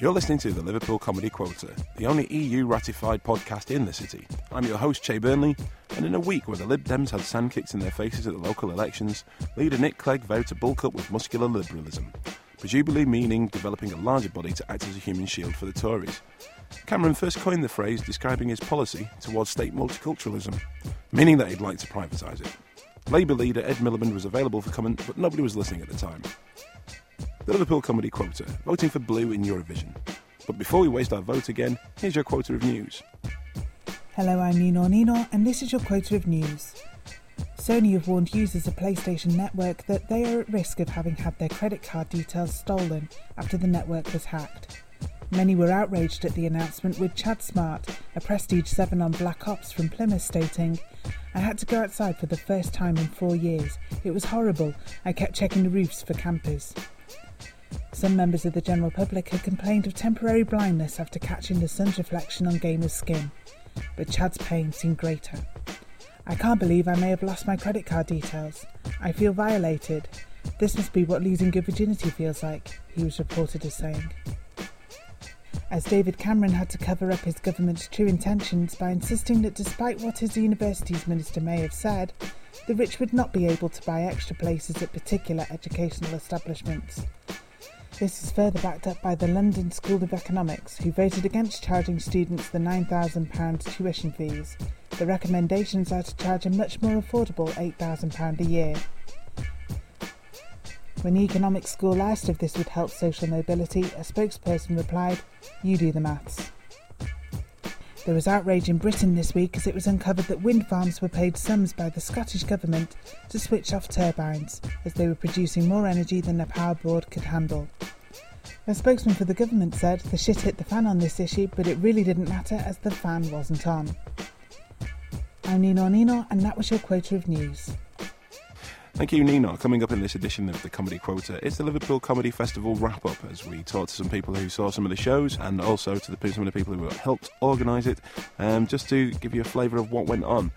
You're listening to the Liverpool Comedy Quota, the only EU ratified podcast in the city. I'm your host, Che Burnley, and in a week where the Lib Dems had sand kicked in their faces at the local elections, leader Nick Clegg vowed to bulk up with muscular liberalism, presumably meaning developing a larger body to act as a human shield for the Tories. Cameron first coined the phrase describing his policy towards state multiculturalism, meaning that he'd like to privatise it. Labour leader Ed Miliband was available for comment, but nobody was listening at the time. The Liverpool Comedy Quota, voting for Blue in Eurovision. But before we waste our vote again, here's your quota of news. Hello, I'm Nino Nino, and this is your quota of news. Sony have warned users of PlayStation Network that they are at risk of having had their credit card details stolen after the network was hacked. Many were outraged at the announcement, with Chad Smart, a Prestige 7 on Black Ops from Plymouth, stating, I had to go outside for the first time in four years. It was horrible. I kept checking the roofs for campers. Some members of the general public had complained of temporary blindness after catching the sun's reflection on gamers' skin, but Chad's pain seemed greater. I can't believe I may have lost my credit card details. I feel violated. This must be what losing good virginity feels like, he was reported as saying. As David Cameron had to cover up his government's true intentions by insisting that despite what his university's minister may have said, the rich would not be able to buy extra places at particular educational establishments. This is further backed up by the London School of Economics, who voted against charging students the £9,000 tuition fees. The recommendations are to charge a much more affordable £8,000 a year. When the economics school asked if this would help social mobility, a spokesperson replied, You do the maths. There was outrage in Britain this week as it was uncovered that wind farms were paid sums by the Scottish Government to switch off turbines, as they were producing more energy than the power board could handle. A spokesman for the government said the shit hit the fan on this issue, but it really didn't matter as the fan wasn't on. I'm Nino Nino, and that was your quota of news. Thank you, Nina. Coming up in this edition of the Comedy Quota is the Liverpool Comedy Festival wrap up as we talk to some people who saw some of the shows and also to the, some of the people who helped organise it, um, just to give you a flavour of what went on.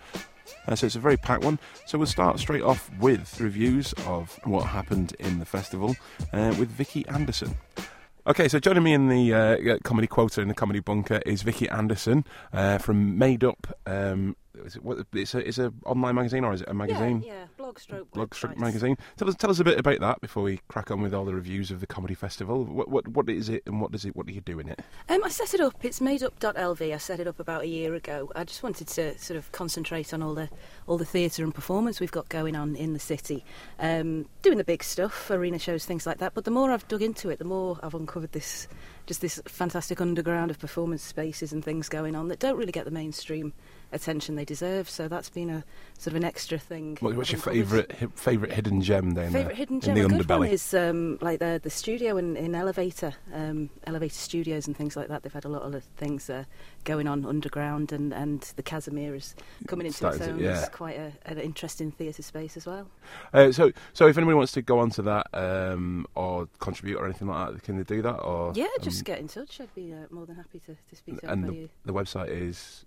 Uh, so it's a very packed one. So we'll start straight off with reviews of what happened in the festival uh, with Vicky Anderson. Okay, so joining me in the uh, comedy quota in the comedy bunker is Vicky Anderson uh, from Made Up. Um, is it, what, it's a it's a online magazine or is it a magazine? Yeah, yeah. blog stroke blog stroke magazine. Tell us tell us a bit about that before we crack on with all the reviews of the comedy festival. What what what is it and what does it what do you do in it? Um, I set it up. It's madeup.lv. I set it up about a year ago. I just wanted to sort of concentrate on all the all the theatre and performance we've got going on in the city, um, doing the big stuff, arena shows, things like that. But the more I've dug into it, the more I've uncovered this just this fantastic underground of performance spaces and things going on that don't really get the mainstream attention they deserve. So that's been a sort of an extra thing. What, what's your favourite hi- favourite hidden gem then? there Favorite hidden in the a good one underbelly? is um, like the the studio in, in Elevator, um, Elevator Studios and things like that. They've had a lot of things uh, going on underground, and, and the Kazimier is coming into its Started to- own yeah. as quite a, an interesting theatre space as well. Uh, so so if anybody wants to go onto that um, or contribute or anything like that, can they do that? Or yeah, just um, get in touch. I'd be uh, more than happy to, to speak to and anybody. the, the website is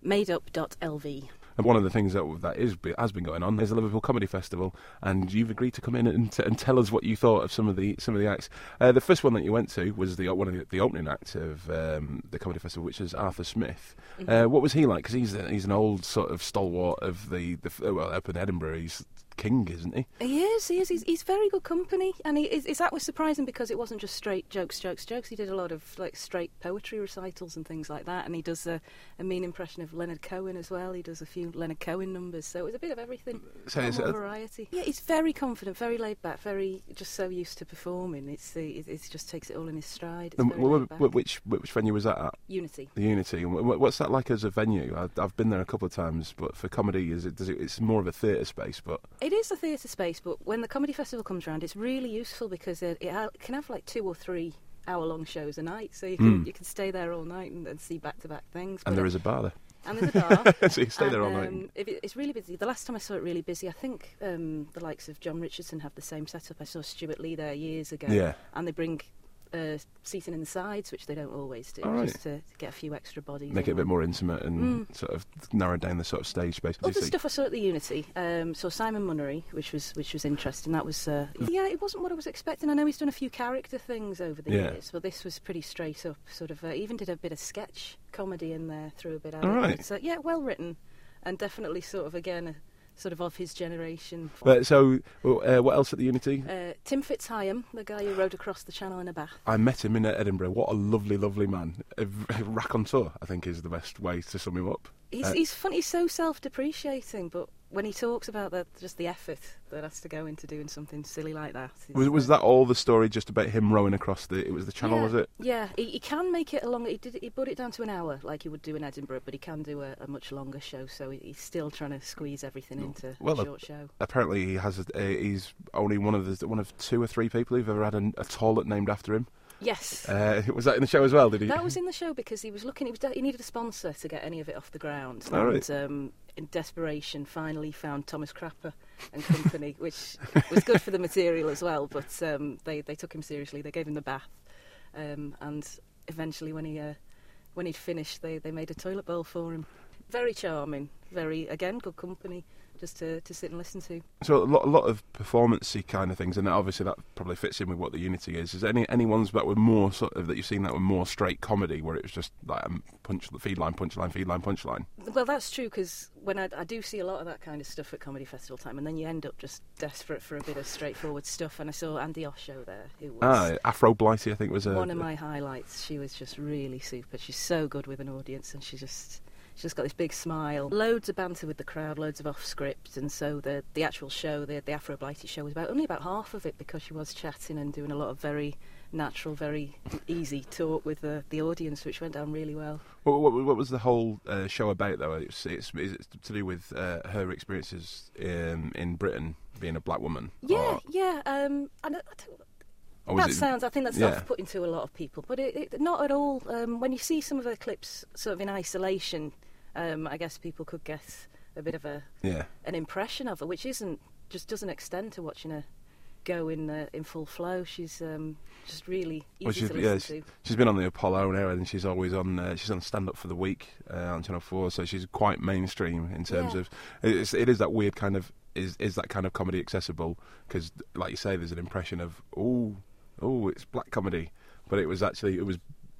And one of the things that that is has been going on is the Liverpool Comedy Festival, and you've agreed to come in and, t- and tell us what you thought of some of the some of the acts. Uh, the first one that you went to was the one of the, the opening act of um, the comedy festival, which is Arthur Smith. Uh, what was he like? Because he's a- he's an old sort of stalwart of the, the well up in Edinburgh. He's king, isn't he? He is, he is. He's, he's very good company, and he, is, is that was surprising because it wasn't just straight jokes, jokes, jokes. He did a lot of like straight poetry recitals and things like that, and he does a, a mean impression of Leonard Cohen as well. He does a few Leonard Cohen numbers, so it was a bit of everything. So it's a- variety. Yeah, he's very confident, very laid back, very just so used to performing. It's the, it, just takes it all in his stride. It's And very wh- laid wh- back. wh- which which venue was that at? Unity. The Unity. What's that like as a venue? I- I've been there a couple of times, but for comedy, is it? Does it? It's more of a theatre space, but It is a theatre space, but when the comedy festival comes around, it's really useful because it, it can have like two or three hour-long shows a night, so you can Mm. you can stay there all night and, and see back-to-back things. and there it- is a bar there, and there's a bar. so you stay there all And, night. um, if it, it's really busy. The last time I saw it really busy, I think um, the likes of Jon Richardson have the same setup. I saw Stewart Lee there years ago, Yeah. and they bring uh, seating in the sides, which they don't always do, right. just to, to get a few extra bodies. Make it a bit more intimate and Mm. sort of narrow down the sort of stage space. Other stuff I saw at the Unity. Um, saw Simon Munnery, which was which was interesting. That was uh, yeah, it wasn't what I was expecting. I know he's done a few character things over the Yeah. years, but this was pretty straight up. Sort of uh, even did a bit of sketch comedy in there, threw a bit out. All right. So yeah, well written, and definitely sort of again. A, Sort of of his generation. But so, uh, what else at the Unity? Uh, Tim FitzHigham, the guy who rode across the channel in a bath. I met him in Edinburgh. What a lovely, lovely man. A, raconteur, I think, is the best way to sum him up. He's, Uh, he's funny, he's so self-depreciating, but when he talks about that, just the effort that has to go into doing something silly like that. Was, was that all the story just about him rowing across the? It was the channel, yeah, was it? Yeah, he, he can make it a longer. He did. He put it down to an hour, like he would do in Edinburgh, but he can do a, a much longer show. So he- he's still trying to squeeze everything into well, a short show. Apparently, he has. A, he's only one of the one of two or three people who've ever had a, a toilet named after him. Yes. Uh, was that in the show as well? Did he? That was in the show because he was looking. He was. He needed a sponsor to get any of it off the ground, All and right. um, in desperation, finally found Thomas Crapper and company, which was good for the material as well. But um, they they took him seriously. They gave him the bath, um, and eventually, when he uh, when he'd finished, they they made a toilet bowl for him. Very charming. Very again good company just to, to sit and listen to. So a lot, a lot of performancey kind of things, and obviously that probably fits in with what the Unity is. Is there any any ones that were more sort of that you've seen that were more straight comedy, where it was just like a punch, feed line, punch line, feed line, punch line? Well, that's true because when I, I do see a lot of that kind of stuff at comedy festival time, and then you end up just desperate for a bit of straightforward stuff. And I saw Andi Osho there, who was Ah, Afro Blighty, I think was a, one of my highlights. She was just really super. She's so good with an audience, and she just she's just got this big smile. Loads of banter with the crowd, loads of off script, and so the the actual show, the the Afro Blighty show, was about only about half of it because she was chatting and doing a lot of very natural, very easy talk with the the audience, which went down really well. What, what, what was the whole uh, show about, though? It's, it's, is it to do with uh, her experiences in, in Britain, being a black woman? Yeah, Or, yeah. Um, I I don't, that it, sounds. I think that's yeah. off-putting to a lot of people, but it, it, not at all. Um, when you see some of her clips, sort of in isolation, um, I guess people could get a bit of a Yeah. an impression of her, which isn't just doesn't extend to watching her go in uh, in full flow. She's um, just really easy Well, she's, to yeah, listen she- to. she's been on the Apollo now, and she's always on. Uh, she's on Stand Up for the Week uh, on Channel Four, so she's quite mainstream in terms Yeah. of. It's, it is that weird kind of is is that kind of comedy accessible? Because, like you say, there's an impression of oh oh it's black comedy, but it was actually it was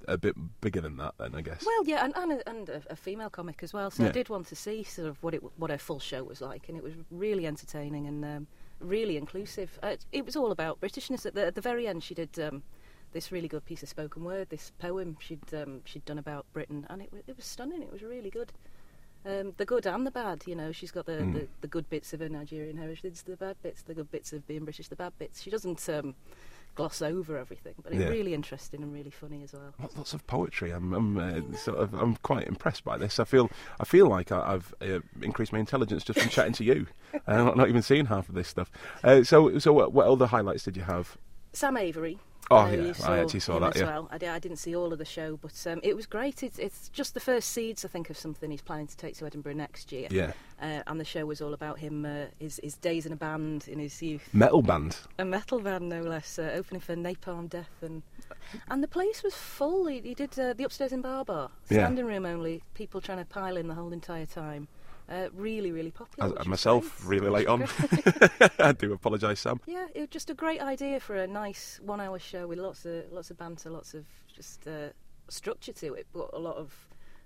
a bit bigger than that. Then I guess. Well, yeah, and, and, a, and a, a female comic as well. So Yeah. I did want to see sort of what it what her full show was like, and it was really entertaining and um, really inclusive. Uh, it was all about Britishness. At the, at the very end, she did um, this really good piece of spoken word, this poem she'd um, she'd done about Britain, and it was it was stunning. It was really good. Um, the good and the bad, you know. She's got the, Mm. the, the good bits of her Nigerian heritage, the bad bits, the good bits of being British, the bad bits. She doesn't um, gloss over everything, but it's Yeah. really interesting and really funny as well. Lots of poetry. I'm, I'm uh, sort of, I'm quite impressed by this. I feel, I feel like I, I've uh, increased my intelligence just from chatting to you, and not, not even seeing half of this stuff. Uh, so, so what, what other highlights did you have? Sam Avery. Oh, I know yeah, you I actually saw that, yeah. well. I, I didn't see all of the show, but um, it was great. It's, it's just the first seeds, I think, of something he's planning to take to Edinburgh next year. Yeah, Uh, and the show was all about him, uh, his, his days in a band in his youth, metal band. a metal band no less, uh, opening for Napalm Death, and and the place was full. He, he did uh, the upstairs in Bar Bar, Yeah. standing room only, people trying to pile in the whole entire time. Uh, really, really popular. Was myself, great. really late on. I do apologise, Sam. Yeah, it was just a great idea for a nice one-hour show with lots of lots of banter, lots of just uh, structure to it, but a lot of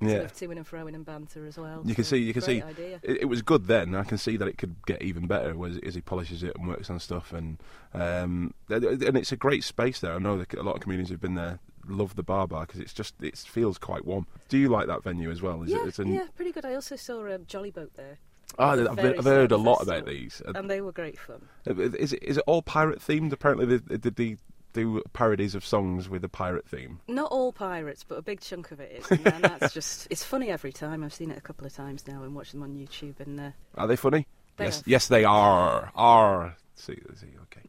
sort Yeah. of toing and froing and banter as well. You can So, see, you can see, it, it was good then. I can see that it could get even better as, as he polishes it and works on stuff. And um, and it's a great space there. I know that a lot of comedians who've been there love the bar bar because it's just it feels quite warm. Do you like that venue as well? Is yeah, it, it's an, yeah, pretty good. I also saw um, Jollyboat there, Oh, I've, I've heard a lot about these. Uh, and they were great fun. Is it is it all pirate themed? Apparently, they, they, they do parodies of songs with a pirate theme. Not all pirates, but a big chunk of it is, and, and that's just it's funny every time. I've seen it a couple of times now and watched them on YouTube, and uh, Are they funny? They yes, are. yes, they are. Are see, see, okay.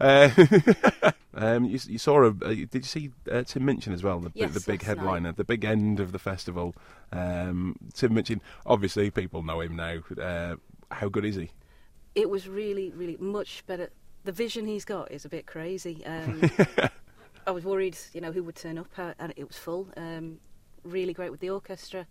Uh, um, you, you saw a. Uh, did you see uh, Tim Minchin as well? The, Yes, the big last night. headliner, the big end of the festival. Um, Tim Minchin. Obviously, people know him now. Uh, how good is he? it was really, really much better. The vision he's got is a bit crazy. Um, I was worried, you know, who would turn up, uh, and it was full. Um, really great with the orchestra,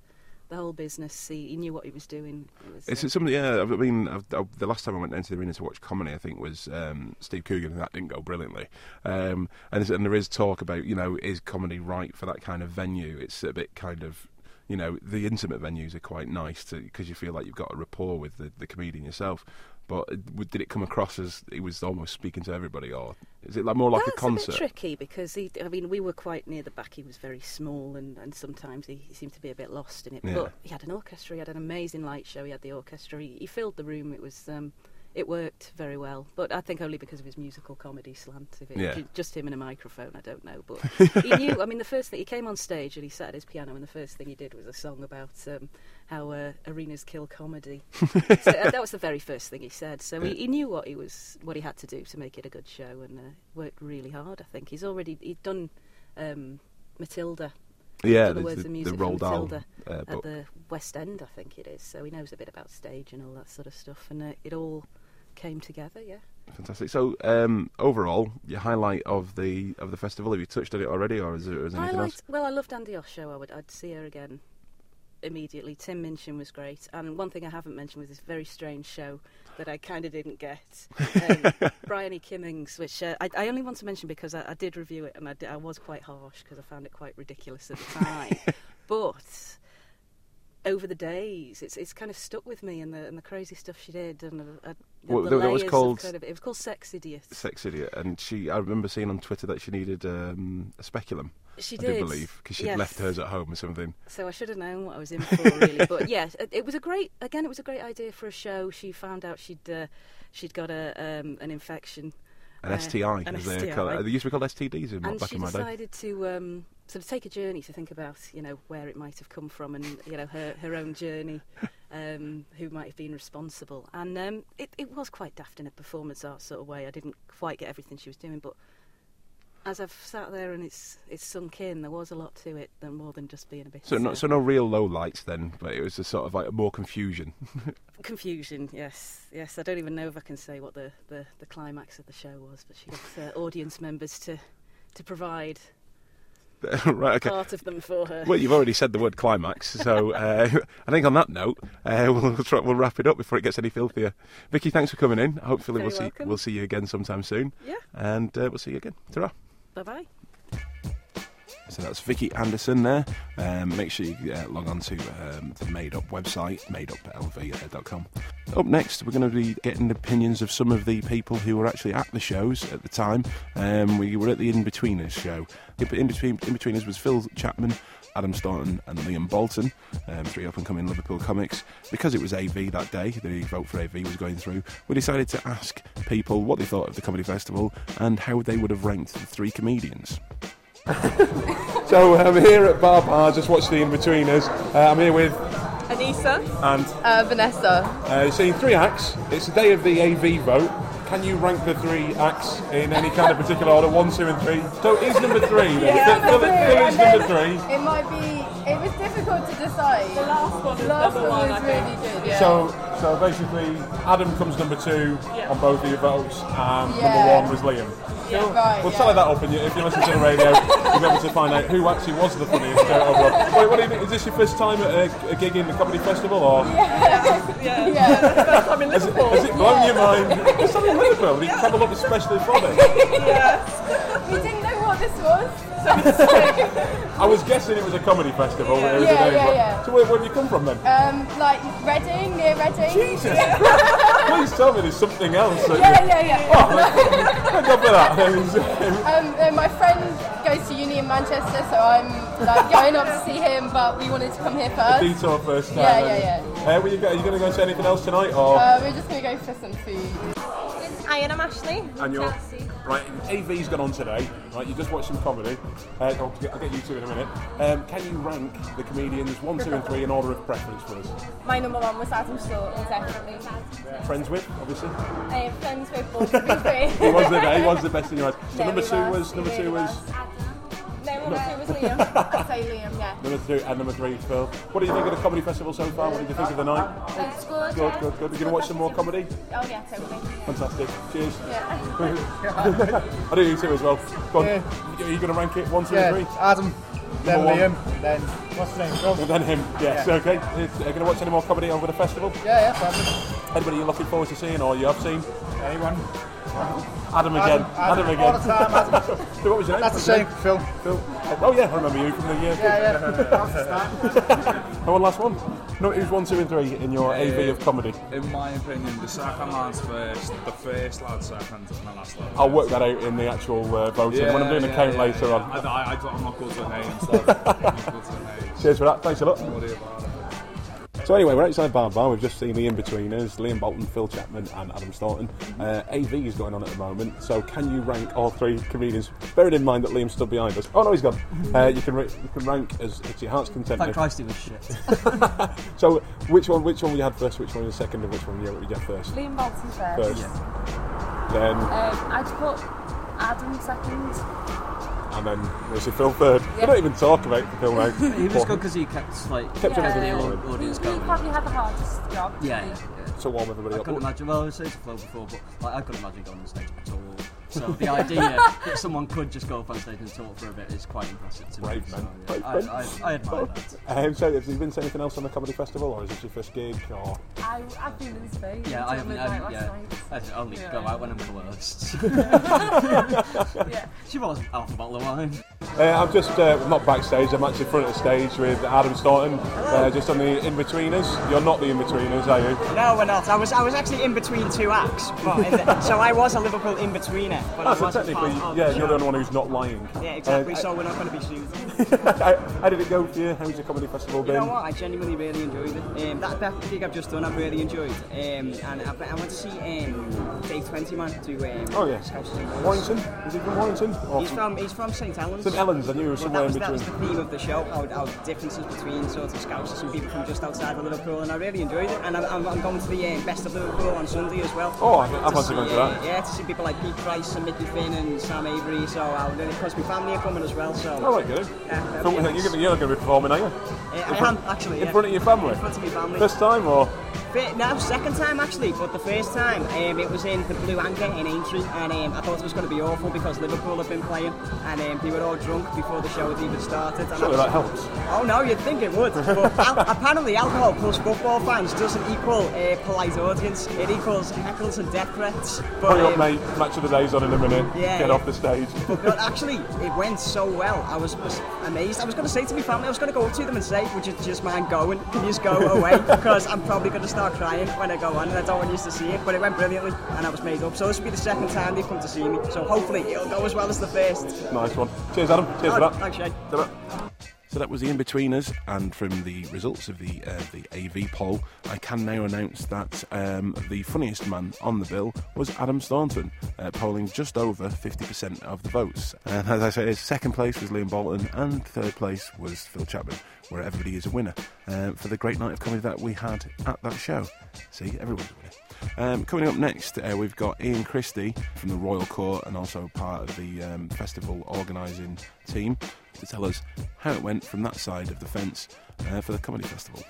the whole business. He, he knew what he was doing. It was, It's uh, something. Yeah, I mean, I've, i the last time I went into the arena to watch comedy, I think was um, Steve Coogan, and that didn't go brilliantly. Um, and, and there is talk about, you know, is comedy right for that kind of venue? It's a bit kind of, you know, the intimate venues are quite nice because you feel like you've got a rapport with the, the comedian yourself. But it- did it come across as he was almost speaking to everybody, or is it like more like That's a concert? bit tricky because he. I mean, we were quite near the back. He was very small, and, and sometimes he, he seemed to be a bit lost in it. Yeah. But he had an orchestra. He had an amazing light show. He had the orchestra. He, he filled the room. It was. Um, it worked very well, but I think only because of his musical comedy slant. If it Yeah. just him and a microphone, I don't know. But he knew. I mean, the first thing he came on stage and he sat at his piano, and the first thing he did was a song about um, how uh, arenas kill comedy. so uh, that was the very first thing he said. So he, he knew what he was, what he had to do to make it a good show, and uh, worked really hard. I think he's already he'd done um, Matilda, yeah, the words the, and the music Roald Dahl Matilda uh, at book. the West End, I think it is. So he knows a bit about stage and all that sort of stuff, and uh, it all came together. Yeah. Fantastic. So, um, overall, your highlight of the of the festival, have you touched on it already, or is there, is there anything liked, else? well, I loved Andi Osho. I would, I'd see her again immediately. Tim Minchin was great, and one thing I haven't mentioned was this very strange show that I kind of didn't get. Um, Brian E. Kimmings, which uh, I, I only want to mention because I, I did review it, and I, di- I was quite harsh because I found it quite ridiculous at the time. but over the days, it's it's kind of stuck with me, and the and the crazy stuff she did, and uh, uh, the, Well, the that- that was called- kind of, it was called Sex Idiot. Sex idiot, and she. I remember seeing on Twitter that she needed um, a speculum. She I did do believe because she'd yes. left hers at home or something. So I should have known what I was in for, really. but yes, it, it was a great. Again, it was a great idea for a show. She found out she'd uh, she'd got a um, an infection, An Uh, STI, an as they STI. call it. They used to be called STDs in and back she in my day. decided to um, sort of take a journey to think about, you know, where it might have come from, and you know, her her own journey, um, who might have been responsible. And um, it it was quite daft in a performance art sort of way. I didn't quite get everything she was doing, but. As I've sat there and it's it's sunk in, there was a lot to it than more than just being a bit. So, no, so no real low lights then, but it was a sort of like more confusion. Confusion, yes, yes. I don't even know if I can say what the, the, the climax of the show was, but she got uh, audience members to to provide right, okay. part of them for her. Well, you've already said the word climax, so uh, I think on that note, uh, we'll, try, we'll wrap it up before it gets any filthier. Vicky, thanks for coming in. Hopefully, Very we'll see we'll see you again sometime soon, Yeah, and uh, we'll see you again. Ta-ra. Bye bye. So that's Vicky Anderson there. Um, make sure you uh, log on to um, the Made Up website, madeuplv.com. Up next, we're going to be getting opinions of some of the people who were actually at the shows at the time. Um, we were at the In Betweeners show. The In Between In Betweeners was Phil Chapman. Adam Staunton and Liam Bolton, um, three up and coming Liverpool comics. Because it was AV that day, the vote for AV was going through, we decided to ask people what they thought of the comedy festival and how they would have ranked the three comedians. So I'm here at Bar Bar, just watched the In-Betweeners. Uh, I'm here with Anissa, and uh, Vanessa. uh, seeing three acts. It's the day of the AV vote. Can you rank the three acts in any kind of particular order? One, two, and three. So is number three then? Yeah, number Phil is number three. It might be. It was difficult to decide. The last one. The last one was really good. Yeah. So, so basically, Adam comes number two on both of your votes, and Yeah. number one was Liam. Yeah, right, We'll yeah. tally that up, and if you listen to the radio, you'll be able to find out who actually was the funniest overall. Wait, what do you think? Is this your first time at a, a gig in the comedy festival, or yeah. has, it, has it blown your mind? It's not in Liverpool. You travel up especially from it. we didn't know what this was. I was guessing it was a comedy festival. was Yeah, a yeah, but- yeah. So where, where have you come from then? Um, like Reading, near Reading. Jesus! Please tell me there's something else. Yeah, yeah, yeah. Oh, thank God for that. Um, uh, my friend goes to uni in Manchester, so I'm like going up to see him. But we wanted to come here first. Detour first time. Yeah, then. yeah, Uh, were you, are you going to go and see anything else tonight, or? Uh, we're just gonna go for some food. Hi, and I'm Ashley. and you're right. AV's gone on today. Right, you just watched some comedy. Uh, I'll, get, I'll get you two in a minute. Um, can you rank the comedians one, two, and three in order of preference for us? My number one was Adam Staunton, definitely. Friends with, obviously. I friends with both. He was the he was the best in your eyes. So Yeah, number two was. was number two was. was. No, number two was Liam. I'd say Liam, yeah. Number two and number three uh, is Phil. What do you think of the comedy festival so far? What did you think of the night? Uh, it's good, Good, yeah. good, good. Are you going to watch some more comedy? Oh, yeah, totally. Fantastic. Cheers. Yeah. I do you too as well. Go on. Are you going to rank it one, two, Yeah, three? Adam, then Liam, then what's his name? Phil. And then him. Yes. Yeah. Okay. Are you going to watch any more comedy over the festival? Yeah, yeah, Adam. Anybody you're looking forward to seeing or you have seen? Anyone? Adam again. Adam, again. All the time, Adam. So what was your name? That's the same, Phil. Phil. Oh yeah, I remember you from the year. Yeah, yeah. That's the start. And one last one. No, it was one, two, and three in your AV of comedy? In my opinion, the second lad's first, the first lad second, and the last lad. I'll work that out in the actual uh, voting when I'm doing the count later yeah. on. I, I, I, I'm not good with names. though. I'm not good with names. Cheers for that. Thanks a lot. So anyway, we're outside Bar Bar. We've just seen the in-betweeners, Liam Bolton, Phil Chapman and Adam Staunton. Uh, AV is going on at the moment, so can you rank all three comedians? Bearing in mind that Liam stood behind us. Oh no, he's gone. Uh, you can ra- you can rank as it's your heart's content. Thank if- Christ he was shit. So which one which one we had first, which one was second, and which one you you had first? Liam Bolton first. First. Then Um, I'd put Adam second. And then was it Phil third? I don't even talk about the Phil now. he was good because he kept like Kept Yeah. everything the going. audience He going. probably had the hardest job. Yeah, yeah, yeah. To warm everybody I up. couldn't imagine. Well, I was saying to Flo before, but like, I couldn't imagine going on stage at all. So the idea that someone could just go up on stage and talk for a bit is quite impressive to me. Brave So, man. yeah, Brave I, man. I, I admire that. Um, so have you been to anything else on the comedy festival, or is this your first gig? Or I, I've been in Spain. Yeah, I haven't. I, yeah. I only Yeah. go out when I'm coerced. Yeah. she was half a bottle of wine. Uh, I'm just uh, not backstage. I'm actually front of the stage with Adam Staunton, uh, just on the in-betweeners. You're not the in-betweeners, are you? No, we're not. I was I was actually in between two acts, but so I was a Liverpool in betweener. But so technically, yeah, the you're the only one who's not lying. Yeah, exactly. Uh, so we're not going to be sued. how, how did it go for you? How's the comedy festival You know what? I genuinely really enjoyed it. Um, that, that gig I've just done, I've really enjoyed. Um, and I, I went to see um, Dave Twentyman do um, Oh yeah, Scouts and Boys. Warrington. Is he from Warrington? Or He's from he's from St Helens. St Helens. I knew it was Well, somewhere that, was, in that was the theme of the show, how, how differences between sort of Scousers and people from just outside of Liverpool, and I really enjoyed it. And I'm, I'm, I'm going to the um, Best of Liverpool on Sunday as well. Oh, I- I fancy see, going to uh, that. Yeah, to see people like Pete Price and Mickey Finn and Sam Avery. So I'll really, because my family are coming as well. So All right, good. Yeah, So, you're you're going to be performing, are you? Uh, I am actually In yeah. front of your family. In front of my family. First time, or No, second time actually, but the first time um, it was in the Blue Anchor in Aintree, and um, I thought it was going to be awful because Liverpool had been playing, and um, they were all drunk before the show had even started. And I surely was- that helps. Oh no, you'd think it would. But al- apparently, alcohol plus football fans doesn't equal a polite audience. It equals heckles and death threats. But, Hurry up, um, mate. Match of the day's on in a minute. Yeah, Get yeah. off the stage. But actually, it went so well. I was, was amazed. I was going to say to my family, I was going to go up to them and say, "Would you just mind going? Can you just go away? Because I'm probably going to start crying when I go on, and I don't want you to see it." But it went brilliantly, and I was made up. So this will be the second time they've come to see me. So hopefully, it'll go as well as the first. Nice one. Cheers, Adam. Cheers for Oh, that. thanks, Shay. So that was the in-betweeners, and from the results of the uh, the AV poll, I can now announce that um, the funniest man on the bill was Adam Staunton, uh, polling just over 50% of the votes. And as I say, second place was Liam Bolton, and third place was Phil Chapman, where everybody is a winner um, for the great night of comedy that we had at that show. See, everyone's a winner. Um, coming up next, uh, we've got Iain Christie from the Royal Court and also part of the um, festival organising team to tell us how it went from that side of the fence uh, for the comedy festival.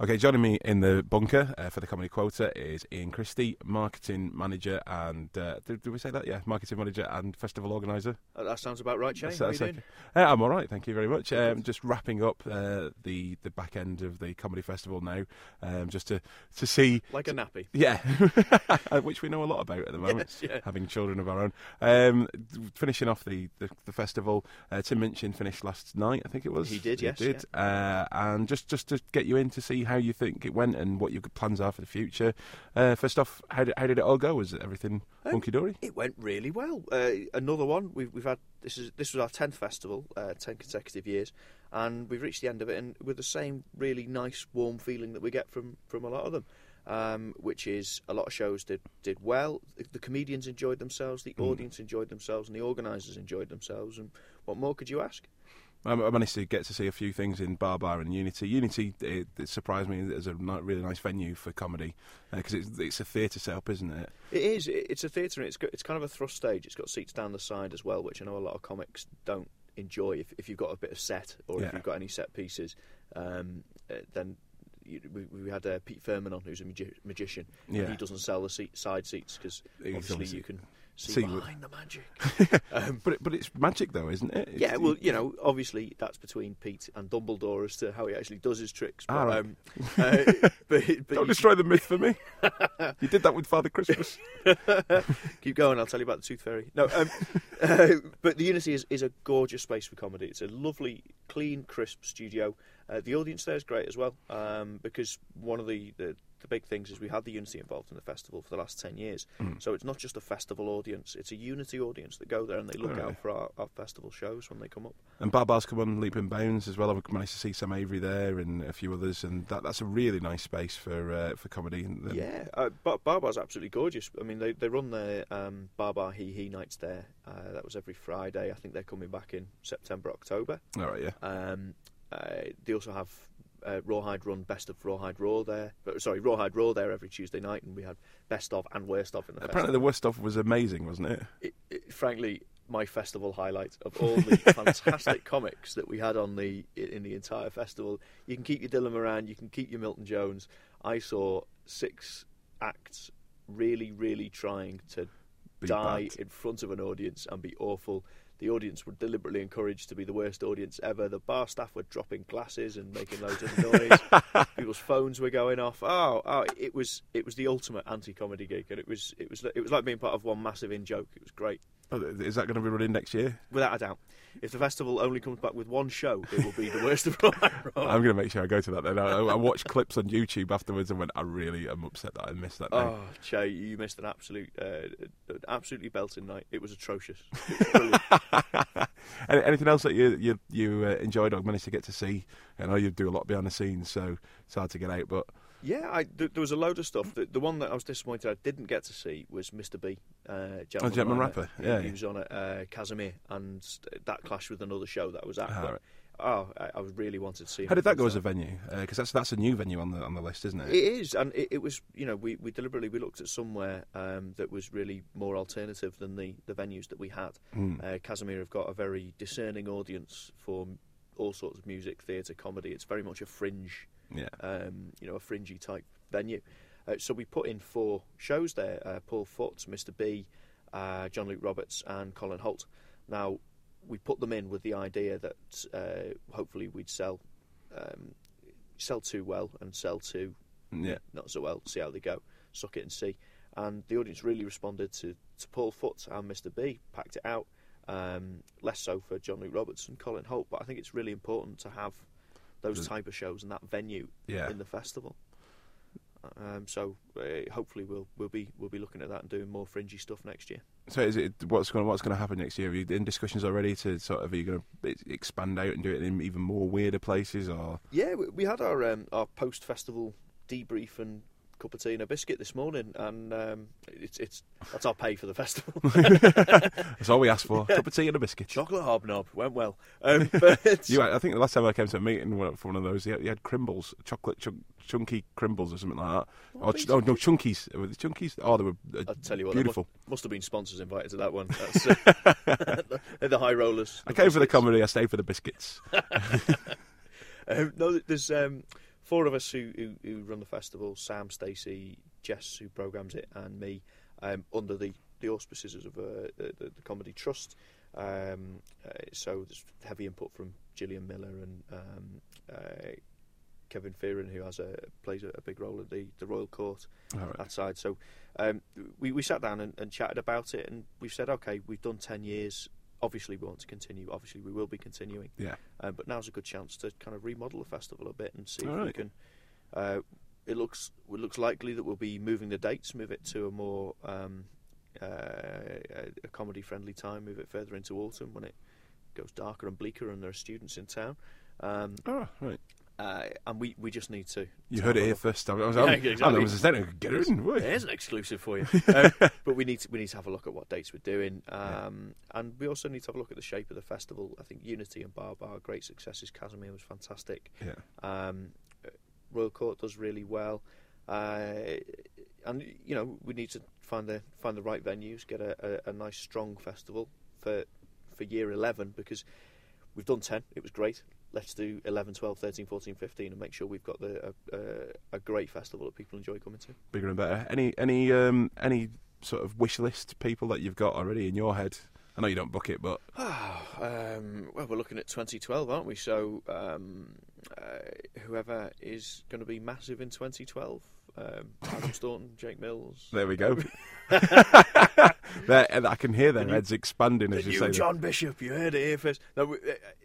Okay, joining me in the bunker uh, for the comedy quota is Iain Christie, marketing manager and uh, did, did we say that? Yeah, marketing manager and festival organizer. Uh, that sounds about right, Jay. That's- How are you that's doing? Uh, I'm all right, thank you very much. Um, just wrapping up uh, the the back end of the comedy festival now, um, just to to see Like a nappy. yeah, which we know a lot about at the moment, Yes, yeah. having children of our own. Um, finishing off the, the, the festival, uh, Tim Minchin finished last night, I think it was. He did, yes, did. Uh, and just, just to get you in to see how you think it went and what your plans are for the future. Uh, first off, how did, how did it all go? Was everything Um, hunky dory? It went really well. Uh, another one. We've, we've had this is this was our tenth festival, uh, ten consecutive years, and we've reached the end of it, and with the same really nice, warm feeling that we get from from a lot of them. Um, which is a lot of shows did did well. The, the comedians enjoyed themselves, the audience enjoyed themselves, and the organisers enjoyed themselves. And what more could you ask? I I managed to get to see a few things in Bar Bar and Unity. Unity it, it surprised me as a really nice venue for comedy because it's, it's a theatre setup, isn't it? It is. It's a theatre, and it's got, it's kind of a thrust stage. It's got seats down the side as well, which I know a lot of comics don't enjoy. If, if you've got a bit of set or Yeah. if you've got any set pieces, um, uh, then you, we, we had uh, Pete Firman on, who's a magi- magician. and Yeah. he doesn't sell the seat, side seats because obviously- you can see, see what- behind the magic. um, but it, but it's magic though, isn't it? It's- yeah, well, you know, obviously that's between Pete and Dumbledore as to how he actually does his tricks. But, Ah, right. um, uh, but, but Don't you- destroy the myth for me. you did that with Father Christmas. Keep going. I'll tell you about the Tooth Fairy. No, um, uh, but the Unity is, is a gorgeous space for comedy. It's a lovely, clean, crisp studio. Uh, the audience there is great as well um, because one of the, the the big things is we had the Unity involved in the festival for the last ten years. Mm. So it's not just a festival audience; it's a Unity audience that go there and they look Oh, out for our, our festival shows when they come up. And Barbar's come on leap and bounds as well. I've managed to see Sam Avery there and a few others, and that, that's a really nice space for uh, for comedy. And, Yeah, uh, Barbar's absolutely gorgeous. I mean, they they run their um, Barbar He He nights there. Uh, that was every Friday. I think they're coming back in September, October. All right, yeah. Um, uh, they also have uh, Rawhide run Best of Rawhide Raw there. Sorry, Rawhide Raw there every Tuesday night, and we had Best of and Worst of in the Apparently, festival. the worst of was amazing, wasn't it? It, it, frankly, my festival highlight of all the fantastic comics that we had on the in the entire festival. You can keep your Dylan Moran, you can keep your Milton Jones. I saw six acts really, really trying to Be die bad. in front of an audience and be awful. The audience were deliberately encouraged to be the worst audience ever. The bar staff were dropping glasses and making loads of noise. People's phones were going off. Oh, oh, it was it was the ultimate anti-comedy gig, and it was it was it was like being part of one massive in joke. It was great, Is that going to be running next year? without a doubt. If the festival only comes back with one show, it will be the worst of all. I'm going to make sure I go to that then. I, I watched clips on YouTube afterwards and went, I really am upset that I missed that night. Oh, Che, you missed an absolute, uh, absolutely belting night. It was atrocious. It was anything else that you you, you uh, enjoyed or managed to get to see? I know you do a lot behind the scenes, so it's hard to get out. But Yeah, I, th- there was a load of stuff. The, the one that I was disappointed I didn't get to see was Mr. B, uh, Gentleman, Oh, Gentleman Rapper. Yeah, he yeah. was on at uh, Kazimier, and that clashed with another show that was at. Ah, right. Oh, I, I really wanted to see. how did that go as a venue? Because that's that's a new venue on the on the list, isn't it? It is, and it, it was. You know, we, we deliberately we looked at somewhere um, that was really more alternative than the, the venues that we had. Mm. Uh, Kazimier have got a very discerning audience for all sorts of music, theatre, comedy. It's very much a fringe, Yeah. um, you know, a fringy type venue. Uh, so we put in four shows there: uh, Paul Foot, Mr. B, uh, John Luke Roberts, and Colin Hoult. Now we put them in with the idea that uh, hopefully we'd sell um, sell too well and sell too Yeah. not so well. See how they go. Suck it and see. And the audience really responded to, to Paul Foot and Mr. B. Packed it out. Um, less so for John Luke Roberts and Colin Hoult, but I think it's really important to have those The- type of shows and that venue Yeah. in the festival. Um, so uh, hopefully we'll we'll be we'll be looking at that and doing more fringy stuff next year. So is it what's going what's going to happen next year? Are you in discussions already to sort of are you going to expand out and do it in even more weirder places or? Yeah, we, we had our um, our post festival debrief and cup of tea and a biscuit this morning, and um, it's it's that's our pay for the festival. That's all we asked for. Cup of tea and a biscuit. Chocolate hobnob went well. Um, but You, I think the last time I came to a meeting for one of those, you had, had crimbles, chocolate chunk, chunky crimbles or something like that. Or ch- oh no, chunkies. Were they chunkies? Oh, they were uh, I'll tell you what, beautiful. Must, must have been sponsors invited to that one. That's, uh, the high rollers. I came for the comedy. I stayed for the biscuits. Um, no, there's um, four of us who, who, who run the festival: Sam, Stacey, Jess, who programs it, and me, um, under the, the auspices of uh, the, the, the Comedy Trust. Um, uh, so there's heavy input from Gillian Miller and um, uh, Kevin Fearon, who has a plays a, a big role at the, the Royal Court right. that side. So um, we we sat down and, and chatted about it, and we've said, okay, we've done ten years. Obviously, we want to continue. Obviously, we will be continuing. Yeah. Um, but now's a good chance to kind of remodel the festival a bit and see All if we can. Uh, it looks it looks likely that we'll be moving the dates, move it to a more um, uh, a comedy friendly time, move it further into autumn when it goes darker and bleaker and there are students in town. Um, Oh, right. Uh, and we, we just need to. You heard it here first. I was, Yeah, exactly. Was get it in. There's an exclusive for you. um, but we need to, we need to have a look at what dates we're doing, um, and we also need to have a look at the shape of the festival. I think Unity and Bar Bar great successes. Kazimier was fantastic. Yeah. Um, uh, Royal Court does really well, uh, and you know we need to find the find the right venues, get a, a, a nice strong festival for for year eleven because we've done 10, it was great. Let's do 11, 12, 13, 14, 15 and make sure we've got the, uh, uh, a great festival that people enjoy coming to. Bigger and better. Any any um, any sort of wish list people that you've got already in your head? I know you don't book it, but um, well, we're looking at 2012, aren't we? So um, uh, whoever is going to be massive in 2012, um, Adam Staunton, Jake Mills. there we go. And I can hear their The new- heads expanding as you say. that. John Bishop, you heard it here first. No, uh,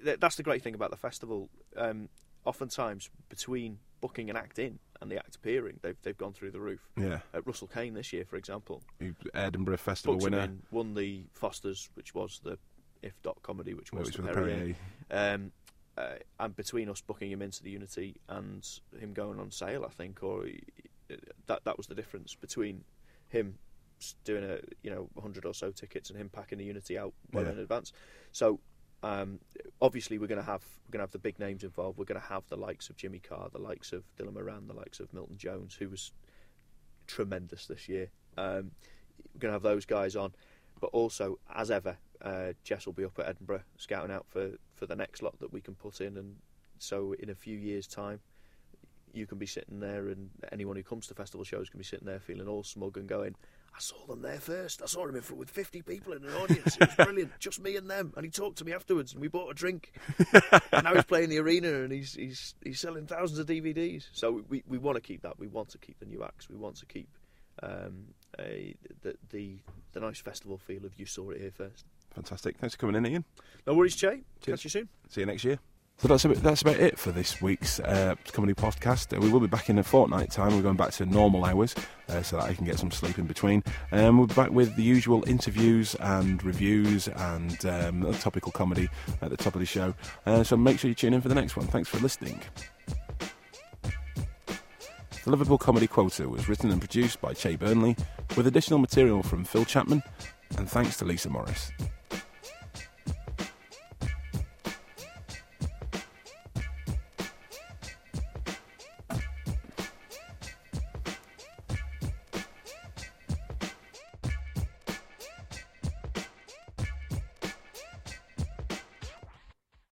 th- that's the great thing about the festival. Um, oftentimes, between booking an act in and the act appearing, they've they've gone through the roof. Yeah. At Russell Kane this year, for example, Edinburgh Festival winner. in, won the Fosters, which was the if dot comedy, which was which the was Perrier. Perrier. Um, uh, and between us booking him into the Unity and him going on sale, I think, or he- that that was the difference between him doing a you know 100 or so tickets and him packing the Unity out well Yeah. in advance. So um, obviously we're going to have we're going to have the big names involved. We're going to have the likes of Jimmy Carr, the likes of Dylan Moran, the likes of Milton Jones, who was tremendous this year. Um, we're going to have those guys on, but also as ever, uh, Jess will be up at Edinburgh scouting out for for the next lot that we can put in, and so in a few years' time. You can be sitting there, and anyone who comes to festival shows can be sitting there feeling all smug and going, I saw them there first. I saw him in front with 50 people in an audience. It was brilliant. Just me and them. And he talked to me afterwards and we bought a drink. and now he's playing the arena and he's, he's, he's selling thousands of DVDs. So we, we want to keep that. We want to keep the new acts. We want to keep um, a, the, the, the nice festival feel of you saw it here first. Fantastic. Thanks for coming in, Iain. No worries, Jay. Cheers. Catch you soon. See you next year. So that's about, that's about it for this week's uh, comedy podcast. Uh, we will be back in a fortnight time. We're going back to normal hours uh, so that I can get some sleep in between. Um, we'll be back with the usual interviews and reviews and um, topical comedy at the top of the show. Uh, so make sure you tune in for the next one. Thanks for listening. The Liverpool Comedy Quota was written and produced by Che Burnley with additional material from Phil Chapman and thanks to Lisa Morris.